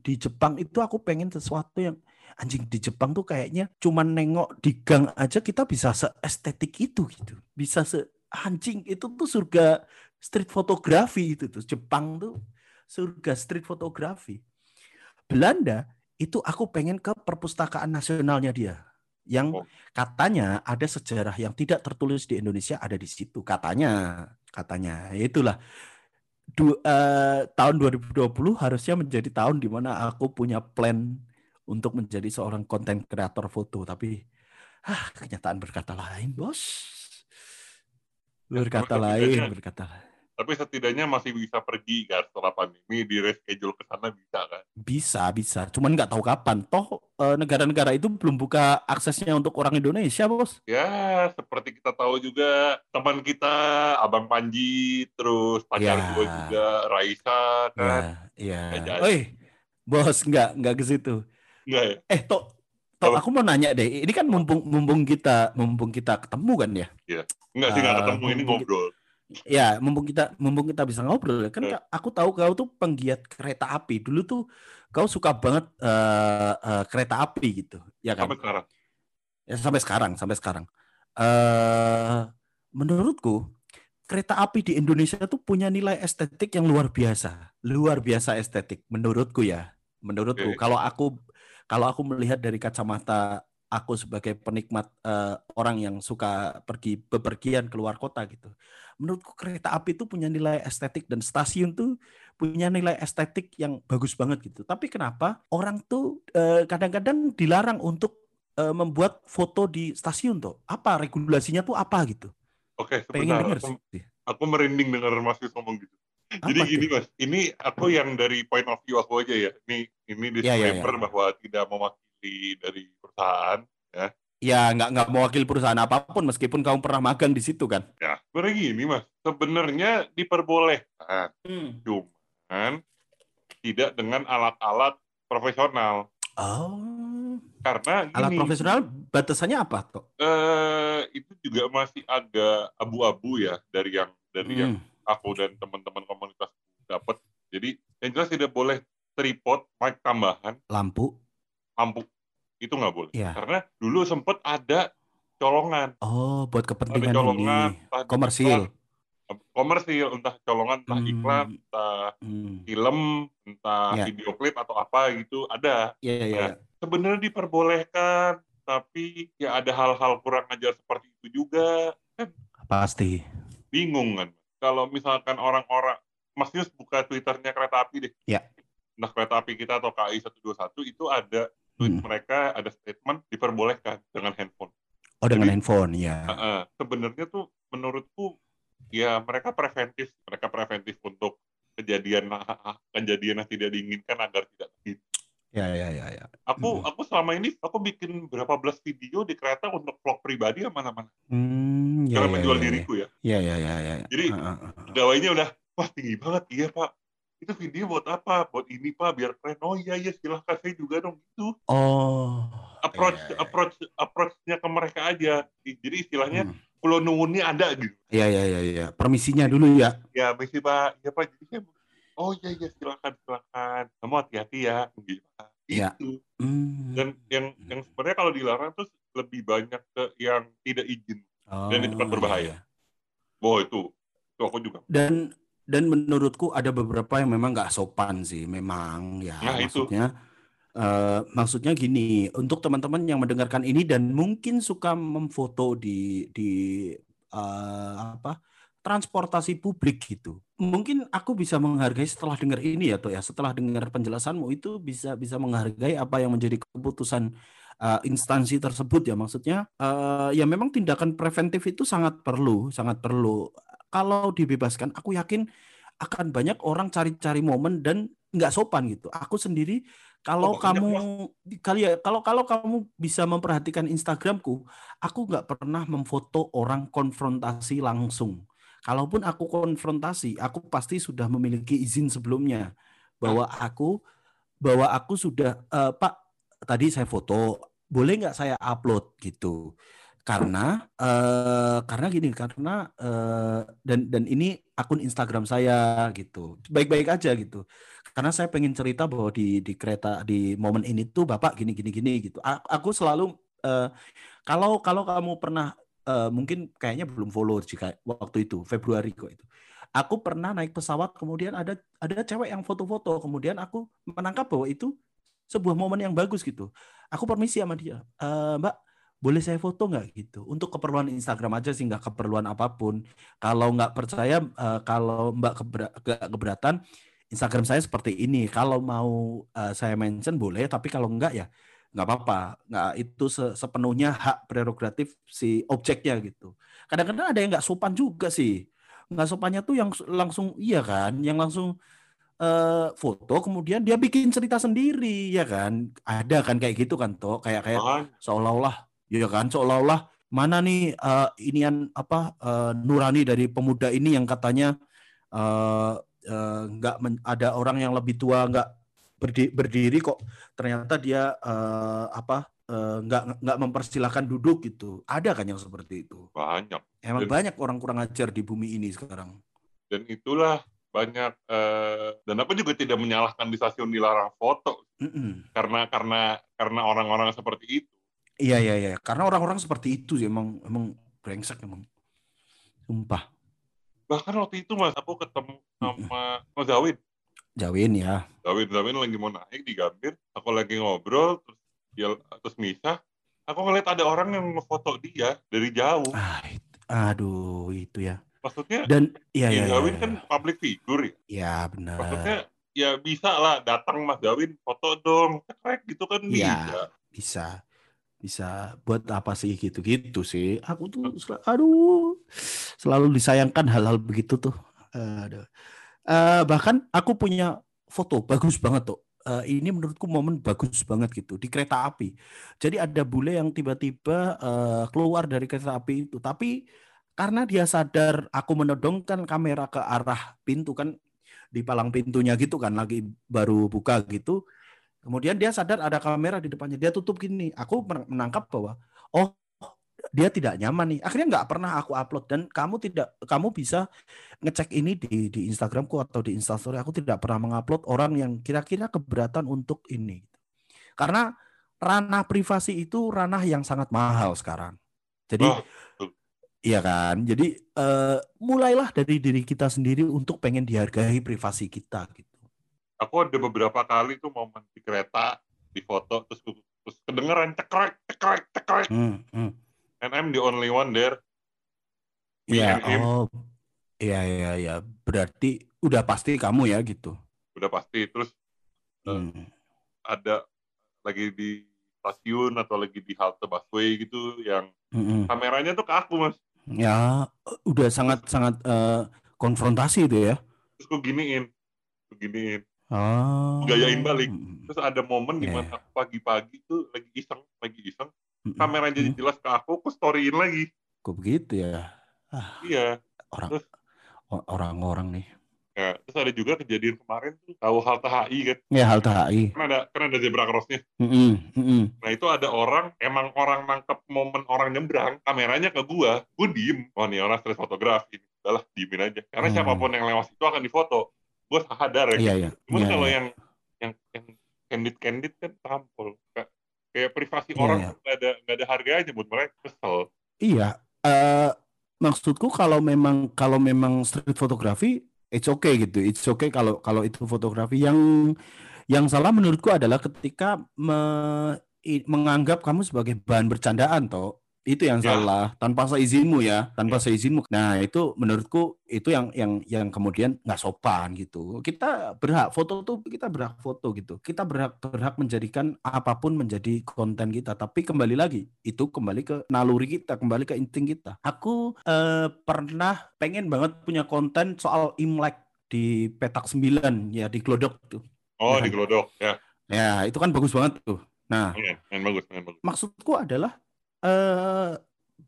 di Jepang itu aku pengen sesuatu yang anjing di Jepang tuh kayaknya cuman nengok di gang aja kita bisa seestetik itu gitu. Bisa se anjing itu tuh surga street fotografi itu tuh. Jepang tuh surga street fotografi. Belanda itu aku pengen ke perpustakaan nasionalnya dia yang oh. katanya ada sejarah yang tidak tertulis di Indonesia ada di situ katanya katanya. Itulah. Du, uh, tahun 2020 harusnya menjadi tahun di mana aku punya plan untuk menjadi seorang konten kreator foto tapi ah kenyataan berkata lain bos. Berkata lain. berkata lain tapi setidaknya masih bisa pergi kan setelah pandemi di reschedule ke sana bisa kan bisa bisa cuman nggak tahu kapan toh eh, negara-negara itu belum buka aksesnya untuk orang Indonesia bos ya seperti kita tahu juga teman kita abang Panji terus pacar ya. gue juga Raisa kan ya, ya. Oi bos nggak nggak ke situ ya? eh toh Toh, aku mau nanya deh, ini kan mumpung mumpung kita mumpung kita ketemu kan ya? Iya. Enggak sih, enggak uh, ketemu ini ngobrol. Ya, mumpung kita mumpung kita bisa ngobrol kan uh. aku tahu kau tuh penggiat kereta api. Dulu tuh kau suka banget uh, uh, kereta api gitu, ya kan? Sampai sekarang. Ya sampai sekarang, sampai sekarang. Uh, menurutku kereta api di Indonesia tuh punya nilai estetik yang luar biasa, luar biasa estetik menurutku ya. Menurutku, okay. kalau aku kalau aku melihat dari kacamata aku sebagai penikmat uh, orang yang suka pergi bepergian keluar kota gitu. Menurutku kereta api itu punya nilai estetik dan stasiun tuh punya nilai estetik yang bagus banget gitu. Tapi kenapa orang tuh kadang kadang-kadang dilarang untuk uh, membuat foto di stasiun tuh? Apa regulasinya tuh apa gitu? Oke, sebentar. Aku, aku merinding dengar Mas Yus ngomong gitu. Apa Jadi gini mas, ini aku yang dari point of view aku aja ya. Ini ini disclaimer ya, ya, ya. bahwa tidak mewakili dari perusahaan ya. Ya nggak nggak mewakili perusahaan apa pun meskipun kamu pernah magang di situ kan. Ya, sebenarnya gini mas, sebenarnya diperbolehkan, hmm. cuman tidak dengan alat-alat profesional. Oh. Karena gini, alat profesional batasannya apa tuh? Eh, itu juga masih agak abu-abu ya dari yang dari hmm. yang aku dan teman-teman komunitas dapat. Jadi yang jelas tidak boleh tripod, mic tambahan, lampu, lampu itu nggak boleh. Ya. Karena dulu sempat ada colongan. Oh, buat kepentingan ada colongan, ini. komersil. komersil, entah colongan, entah hmm. iklan, entah hmm. film, entah ya. video klip atau apa gitu ada. Iya, iya. Nah, sebenarnya diperbolehkan, tapi ya ada hal-hal kurang ajar seperti itu juga. Kan Pasti. Bingung kan kalau misalkan orang-orang Mas Yus buka Twitternya kereta api deh. Ya. Nah kereta api kita atau KAI 121 itu ada tweet hmm. mereka ada statement diperbolehkan dengan handphone. Oh dengan Jadi, handphone ya. Uh, uh, sebenarnya tuh menurutku ya mereka preventif, mereka preventif untuk kejadian kejadian yang tidak diinginkan agar tidak terjadi. Ya ya ya ya. Aku hmm. aku selama ini aku bikin berapa belas video di kereta untuk vlog pribadi ya mana-mana. Hmm, ya, Karena ya, menjual ya, diriku ya. Iya iya iya ya. Jadi uh, uh, udah wah tinggi banget iya Pak. Itu video buat apa? Buat ini Pak biar keren. Oh iya iya silahkan saya juga dong itu. Oh. Approach ya, ya. approach approachnya ke mereka aja. Jadi istilahnya hmm. pulau nuwunnya ada gitu. Iya iya iya iya. Permisinya dulu ya. Ya, misi Pak. Ya Pak. Jadi saya oh iya iya silakan silakan kamu hati-hati ya gitu ya. itu mm. dan yang yang sebenarnya kalau dilarang tuh lebih banyak ke yang tidak izin oh, dan itu kan berbahaya iya. oh itu itu aku juga dan dan menurutku ada beberapa yang memang nggak sopan sih memang ya nah, maksudnya itu. Uh, maksudnya gini untuk teman-teman yang mendengarkan ini dan mungkin suka memfoto di di uh, apa transportasi publik gitu. Mungkin aku bisa menghargai setelah dengar ini ya toh ya, setelah dengar penjelasanmu itu bisa bisa menghargai apa yang menjadi keputusan uh, instansi tersebut ya. Maksudnya uh, ya memang tindakan preventif itu sangat perlu, sangat perlu. Kalau dibebaskan, aku yakin akan banyak orang cari-cari momen dan nggak sopan gitu. Aku sendiri kalau oh, kamu kali ya kalau kalau kamu bisa memperhatikan Instagramku, aku nggak pernah memfoto orang konfrontasi langsung. Kalaupun aku konfrontasi, aku pasti sudah memiliki izin sebelumnya bahwa aku bahwa aku sudah uh, Pak tadi saya foto, boleh nggak saya upload gitu? Karena uh, karena gini, karena uh, dan dan ini akun Instagram saya gitu, baik-baik aja gitu. Karena saya pengen cerita bahwa di di kereta di momen ini tuh bapak gini gini gini gitu. Aku selalu uh, kalau kalau kamu pernah uh, mungkin kayaknya belum follow jika waktu itu Februari kok itu. Aku pernah naik pesawat kemudian ada ada cewek yang foto-foto kemudian aku menangkap bahwa itu sebuah momen yang bagus gitu. Aku permisi sama dia, e, Mbak boleh saya foto nggak gitu? Untuk keperluan Instagram aja sih nggak keperluan apa pun. Kalau nggak percaya uh, kalau mbak keberatan Instagram saya seperti ini. Kalau mau uh, saya mention boleh tapi kalau nggak ya nggak apa-apa. Nggak itu sepenuhnya hak prerogatif si objeknya gitu. Kadang-kadang ada yang nggak sopan juga sih. Nggak sopannya tuh yang langsung iya kan? Yang langsung uh, foto kemudian dia bikin cerita sendiri ya kan? Ada kan kayak gitu kan toh kayak kayak seolah-olah ya kan seolah-olah mana nih uh, inian apa uh, nurani dari pemuda ini yang katanya nggak uh, uh, ada orang yang lebih tua nggak berdiri, berdiri kok ternyata dia uh, apa uh, nggak nggak mempersilahkan duduk gitu. Ada kan yang seperti itu? Banyak. Emang dan, banyak orang kurang ajar di bumi ini sekarang. Dan itulah banyak uh, dan apa juga tidak menyalahkan di stasiun dilarang foto mm -mm. karena karena karena orang-orang seperti itu. Iya iya iya, karena orang-orang seperti itu sih emang emang brengsek emang. Sumpah. Bahkan waktu itu Mas aku ketemu sama Mas Zawin. Zawin ya. Zawin Zawin lagi mau naik di Gambir, aku lagi ngobrol terus dia terus misah, aku ngeliat ada orang yang ngefoto dia dari jauh. Ah, itu, aduh itu ya. Maksudnya dan iya ya, Zawin ya, kan public figure ya. Iya benar. Maksudnya ya bisa lah datang Mas Zawin foto dong, cekrek gitu kan ya, bisa. Bisa bisa buat apa sih gitu-gitu sih. Aku tuh sel aduh selalu disayangkan hal-hal begitu tuh. Aduh. Uh, bahkan aku punya foto bagus banget tuh. Uh, ini menurutku momen bagus banget gitu di kereta api. Jadi ada bule yang tiba-tiba uh, keluar dari kereta api itu. Tapi karena dia sadar aku menodongkan kamera ke arah pintu kan di palang pintunya gitu kan lagi baru buka gitu Kemudian dia sadar ada kamera di depannya. Dia tutup gini. Aku menangkap bahwa oh dia tidak nyaman nih. Akhirnya nggak pernah aku upload dan kamu tidak kamu bisa ngecek ini di di Instagramku atau di Instastory. Aku tidak pernah mengupload orang yang kira-kira keberatan untuk ini. Karena ranah privasi itu ranah yang sangat mahal sekarang. Jadi oh. Iya kan, jadi uh, mulailah dari diri kita sendiri untuk pengen dihargai privasi kita gitu aku ada beberapa kali tuh momen di kereta di foto terus terus kedengeran cekrek cekrek cekrek hmm, hmm. and I'm the only one there Iya, oh, iya iya iya. Berarti udah pasti kamu ya gitu. Udah pasti. Terus eh, hmm. ada lagi di stasiun atau lagi di halte busway gitu yang hmm. kameranya tuh ke aku mas. Ya, udah sangat sangat uh, konfrontasi itu ya. Terus gue giniin, gue giniin. Oh. Gayain balik. Terus ada momen di mana yeah. aku pagi-pagi tuh lagi iseng, lagi iseng. Kamera jadi jelas ke aku, aku storyin lagi. Kok begitu ya? Ah, iya. Orang orang-orang nih. Ya, terus ada juga kejadian kemarin tuh tahu halte HI kan? Ya halte HI. Kan ada kan ada zebra crossnya. Mm -mm, mm -mm. Nah itu ada orang emang orang nangkep momen orang nyebrang, kameranya ke gua, gua diem. Wah nih orang stres fotografi, udahlah diemin aja. Karena hmm. siapa pun yang lewat itu akan difoto gue sadar ya. Iya, iya. Cuma iya, kalau iya. yang yang yang candid candid kan tampol. Kayak, kayak privasi iya, orang iya. nggak ada nggak ada harganya buat mereka kesel. Iya. Uh, maksudku kalau memang kalau memang street fotografi it's okay gitu. It's okay kalau kalau itu fotografi yang yang salah menurutku adalah ketika me, menganggap kamu sebagai bahan bercandaan toh itu yang ya. salah. Tanpa seizinmu ya tanpa ya. seizinmu. Nah itu menurutku itu yang yang yang kemudian nggak sopan gitu. Kita berhak foto tuh kita berhak foto gitu. Kita berhak berhak menjadikan apa pun menjadi konten kita. Tapi kembali lagi itu kembali ke naluri kita kembali ke insting kita. Aku eh, pernah pengen banget punya konten soal imlek di petak 9 ya di Glodok tuh. Oh ya, di Glodok ya. Ya itu kan bagus banget tuh. Nah ya, bagus, bagus. maksudku adalah uh,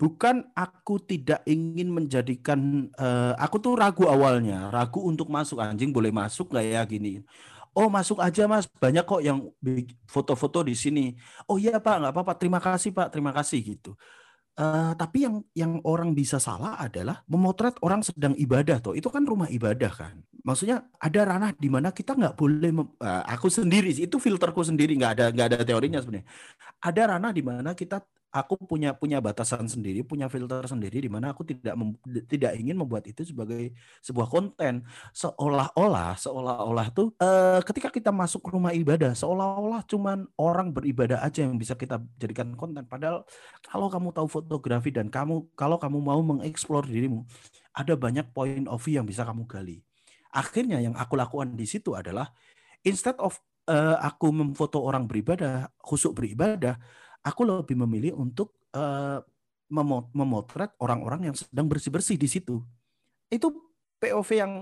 bukan aku tidak ingin menjadikan uh, aku tuh ragu awalnya ragu untuk masuk. Anjing boleh masuk nggak ya gini. Oh masuk aja mas. Banyak kok yang foto-foto di sini. Oh iya pak. Nggak apa-apa. Terima kasih pak. Terima kasih gitu. Uh, tapi yang yang orang bisa salah adalah memotret orang sedang ibadah tuh itu kan rumah ibadah kan. Maksudnya ada ranah di mana kita nggak boleh uh, aku sendiri itu filterku sendiri. Nggak ada nggak ada teorinya sebenarnya. Ada ranah di mana kita aku punya punya batasan sendiri, punya filter sendiri di mana aku tidak mem, tidak ingin membuat itu sebagai sebuah konten seolah-olah seolah-olah tuh uh, ketika kita masuk rumah ibadah seolah-olah cuman orang beribadah aja yang bisa kita jadikan konten padahal kalau kamu tahu fotografi dan kamu kalau kamu mau mengeksplor dirimu ada banyak point of view yang bisa kamu gali. Akhirnya yang aku lakukan di situ adalah instead of uh, aku memfoto orang beribadah, khusuk beribadah, aku lebih memilih untuk uh, memotret orang-orang yang sedang bersih-bersih di situ. Itu POV yang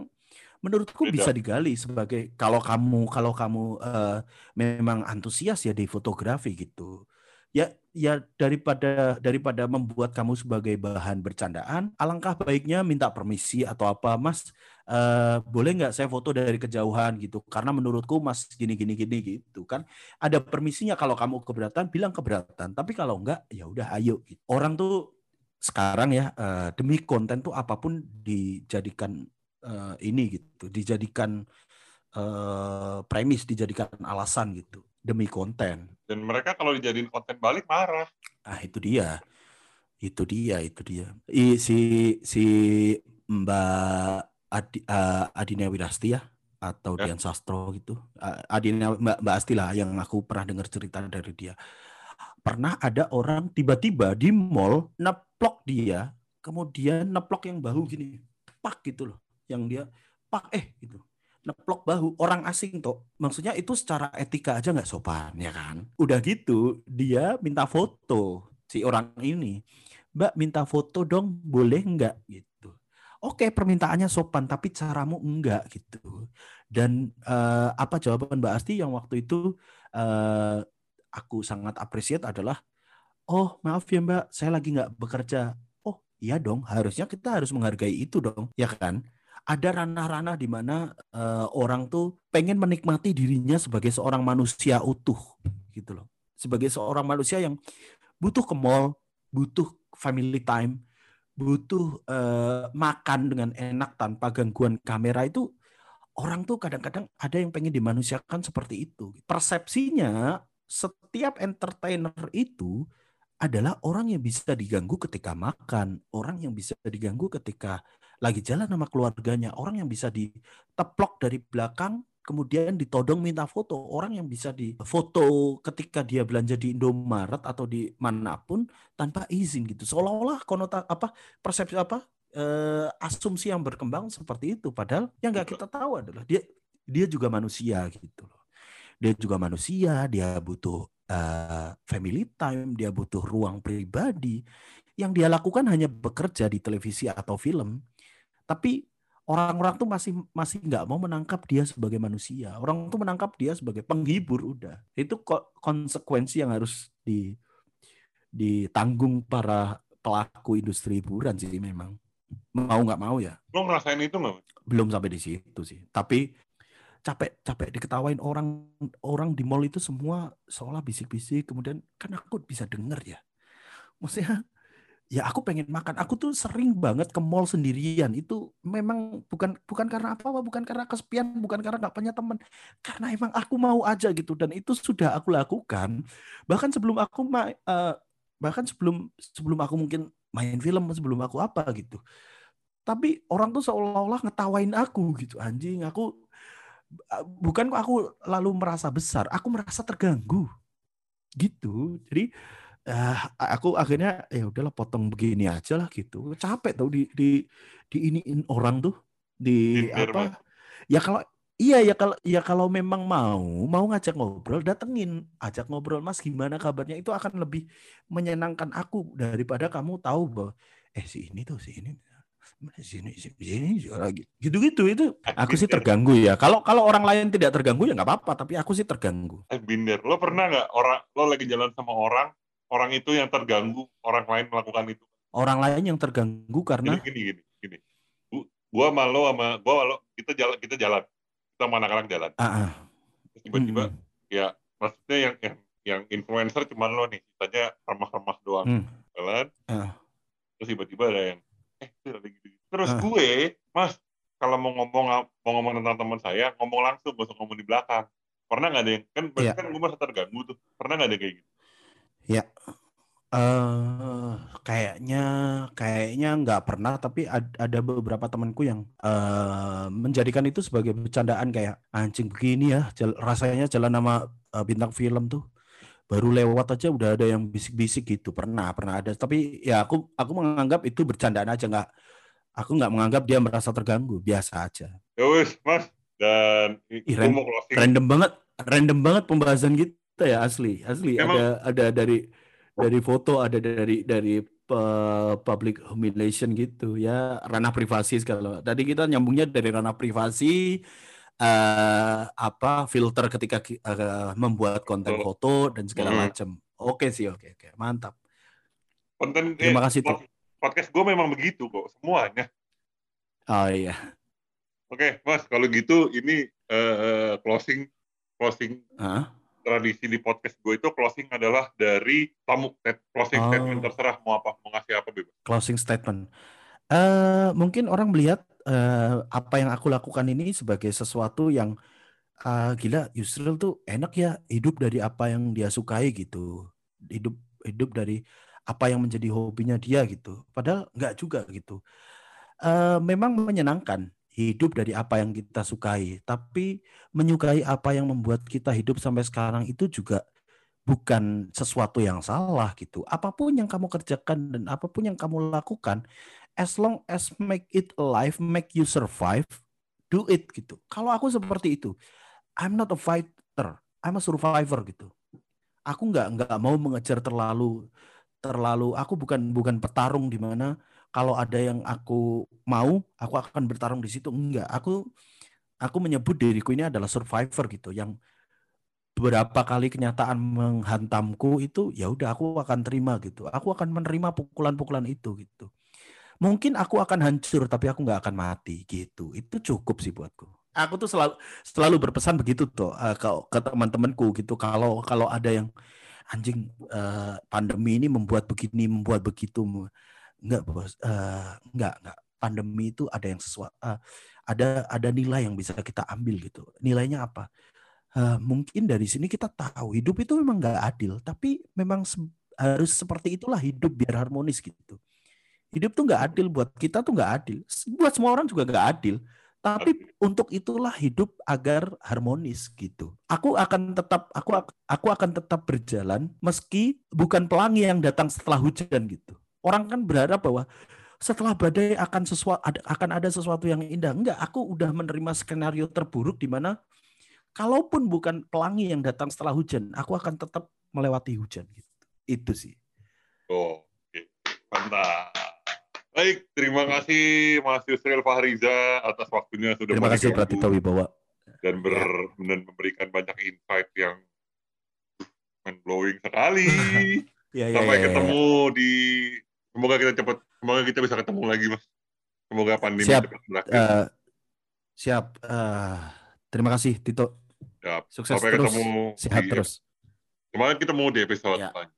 menurutku Beda. bisa digali sebagai kalau kamu kalau kamu uh, memang antusias ya di fotografi gitu. Ya ya daripada daripada membuat kamu sebagai bahan bercandaan, alangkah baiknya minta permisi atau apa, Mas. Uh, boleh nggak saya foto dari kejauhan gitu? Karena menurutku mas gini gini gini gitu kan. Ada permisinya kalau kamu keberatan bilang keberatan. Tapi kalau enggak ya udah ayo gitu. orang tuh sekarang ya uh, demi konten tuh apa pun dijadikan uh, ini gitu dijadikan uh, premis dijadikan alasan gitu demi konten. Dan mereka kalau dijadiin konten balik marah. Ah itu dia. Itu dia itu dia. I, si si Mbak Adi, uh, Adina Wirasti ya atau ya. Dian Sastro gitu. Uh, Adina Mbak, Mbak Asti lah yang aku pernah dengar cerita dari dia. Pernah ada orang tiba-tiba di mall neplok dia, kemudian neplok yang bahu gini, pak gitu loh, yang dia pak eh gitu, neplok bahu orang asing toh. Maksudnya itu secara etika aja nggak sopan ya kan. Udah gitu dia minta foto si orang ini, Mbak minta foto dong, boleh nggak gitu Oke, permintaannya sopan, tapi caramu enggak gitu. Dan uh, apa jawaban Mbak Asti yang waktu itu uh, aku sangat appreciate adalah, oh maaf ya Mbak, saya lagi nggak bekerja. Oh iya dong, harusnya kita harus menghargai itu dong, ya kan? Ada ranah-ranah di mana uh, orang tuh pengen menikmati dirinya sebagai seorang manusia utuh, gitu loh. Sebagai seorang manusia yang butuh ke mall, butuh family time, butuh uh, makan dengan enak tanpa gangguan kamera itu orang tuh kadang-kadang ada yang pengen dimanusiakan seperti itu. Persepsinya setiap entertainer itu adalah orang yang bisa diganggu ketika makan, orang yang bisa diganggu ketika lagi jalan sama keluarganya, orang yang bisa diteplok dari belakang kemudian ditodong minta foto. Orang yang bisa difoto ketika dia belanja di Indomaret atau di mana pun tanpa izin gitu. Seolah-olah konota apa persepsi apa eh, asumsi yang berkembang seperti itu. Padahal yang nggak kita tahu adalah dia dia juga manusia gitu loh. Dia juga manusia dia butuh uh, family time dia butuh ruang pribadi. Yang dia lakukan hanya bekerja di televisi atau film tapi orang-orang tuh masih masih nggak mau menangkap dia sebagai manusia. Orang tuh menangkap dia sebagai penghibur udah. Itu konsekuensi yang harus di ditanggung para pelaku industri hiburan sih memang. Mau nggak mau ya. Lo ngerasain itu nggak? Belum sampai di situ sih. Tapi capek capek diketawain orang orang di mall itu semua seolah bisik-bisik kemudian kan aku bisa denger ya. Maksudnya ya aku pengen makan. Aku tuh sering banget ke mall sendirian. Itu memang bukan bukan karena apa-apa, bukan karena kesepian, bukan karena nggak punya teman. Karena emang aku mau aja gitu dan itu sudah aku lakukan. Bahkan sebelum aku uh, bahkan sebelum sebelum aku mungkin main film, sebelum aku apa gitu. Tapi orang tuh seolah-olah ngetawain aku gitu. Anjing, aku bukan kok aku lalu merasa besar, aku merasa terganggu. Gitu. Jadi uh, aku akhirnya ya udahlah potong begini aja lah gitu. Capek tau di di di iniin orang tuh di apa ya kalau iya ya kalau ya kalau memang mau mau ngajak ngobrol datengin ajak ngobrol mas gimana kabarnya? Itu akan lebih menyenangkan aku daripada kamu tahu bahwa eh si ini tuh si ini sini sini lagi. Gitu-gitu itu aku sih terganggu ya. Kalau kalau orang lain tidak terganggu ya nggak apa-apa tapi aku sih terganggu. Binder lo pernah nggak orang lo lagi jalan sama orang orang itu yang terganggu orang lain melakukan itu orang lain yang terganggu karena gini gini gini, gini. gua malu sama gua malu kita jalan kita jalan kita mana anak-anak jalan uh-uh. tiba-tiba mm -hmm. ya maksudnya yang yang yang influencer cuma lo nih sisanya remah-remah doang mm. jalan uh. terus tiba-tiba ada yang eh gitu, -gitu. terus uh. gue mas kalau mau ngomong mau ngomong tentang teman saya ngomong langsung gak usah ngomong di belakang pernah nggak ada yang kan yeah. kan gue merasa terganggu tuh pernah nggak ada kayak gitu Ya. Uh, kayaknya kayaknya nggak pernah tapi ad, ada beberapa temanku yang uh, menjadikan itu sebagai bercandaan kayak anjing begini ya jel, rasanya jalan nama uh, bintang film tuh. Baru lewat aja udah ada yang bisik-bisik gitu. Pernah pernah ada. Tapi ya aku aku menganggap itu bercandaan aja nggak aku nggak menganggap dia merasa terganggu. Biasa aja. Ya wis mas. Dan Ih, random, random banget random banget pembahasan gitu ya asli asli. Emang, ada ada dari dari foto ada dari dari uh, public humiliation gitu ya. Ranah privasi kalau tadi kita nyambungnya dari ranah privasi uh, apa filter ketika uh, membuat konten foto dan segala hmm. macam. Oke sih oke oke. Mantap. Konten terima kasih tuh. podcast gue memang begitu kok semuanya. Oh iya. Oke, Mas, kalau gitu ini uh, closing closing uh? Tradisi di podcast gue itu closing adalah dari tamu closing oh. statement terserah mau apa mau ngasih apa bebas. Closing statement. Uh, mungkin orang melihat uh, apa yang aku lakukan ini sebagai sesuatu yang uh, gila Yusril tuh enak ya hidup dari apa yang dia sukai gitu. Hidup hidup dari apa yang menjadi hobinya dia gitu. Padahal nggak juga gitu. Uh, memang menyenangkan hidup dari apa yang kita sukai. Tapi menyukai apa yang membuat kita hidup sampai sekarang itu juga bukan sesuatu yang salah gitu. Apa pun yang kamu kerjakan dan apa pun yang kamu lakukan, as long as make it alive, make you survive, do it gitu. Kalau aku seperti itu, I'm not a fighter, I'm a survivor gitu. Aku nggak nggak mau mengejar terlalu terlalu. Aku bukan bukan petarung di mana kalau ada yang aku mau, aku akan bertarung di situ. Enggak, aku aku menyebut diriku ini adalah survivor gitu yang beberapa kali kenyataan menghantamku itu ya udah aku akan terima gitu. Aku akan menerima pukulan-pukulan itu gitu. Mungkin aku akan hancur tapi aku nggak akan mati gitu. Itu cukup sih buatku. Aku tuh selalu selalu berpesan begitu tuh uh, ke, ke teman-temanku gitu. Kalau kalau ada yang anjing uh, pandemi ini membuat begini, membuat begitu Enggak, Bos. Uh, enggak, enggak. Pandemi itu ada yang sesuatu uh, ada ada nilai yang bisa kita ambil gitu. Nilainya apa? Uh, mungkin dari sini kita tahu hidup itu memang enggak adil, tapi memang se harus seperti itulah hidup biar harmonis gitu. Hidup tuh enggak adil buat kita tuh enggak adil. Buat semua orang juga enggak adil. Tapi untuk itulah hidup agar harmonis gitu. Aku akan tetap aku aku akan tetap berjalan meski bukan pelangi yang datang setelah hujan gitu. Orang kan berharap bahwa setelah badai akan sesuatu akan ada sesuatu yang indah. Enggak, aku udah menerima skenario terburuk di mana kalaupun bukan pelangi yang datang setelah hujan, aku akan tetap melewati hujan gitu. Itu sih. Oh, oke. Mantap. Baik, terima kasih Mas Yusril Fahriza atas waktunya sudah Terima kasih Pratita Wibawa dan ber dan memberikan banyak insight yang mind blowing sekali. ya, ya, Sampai ya, ya, ketemu di Semoga kita cepat, semoga kita bisa ketemu lagi, Mas. Semoga pandemi siap. cepat berakhir. Uh, siap. Uh, terima kasih, Tito. Siap. Sukses Sampai terus. ketemu. Sehat di, terus. Semangat ketemu di episode ya. selanjutnya.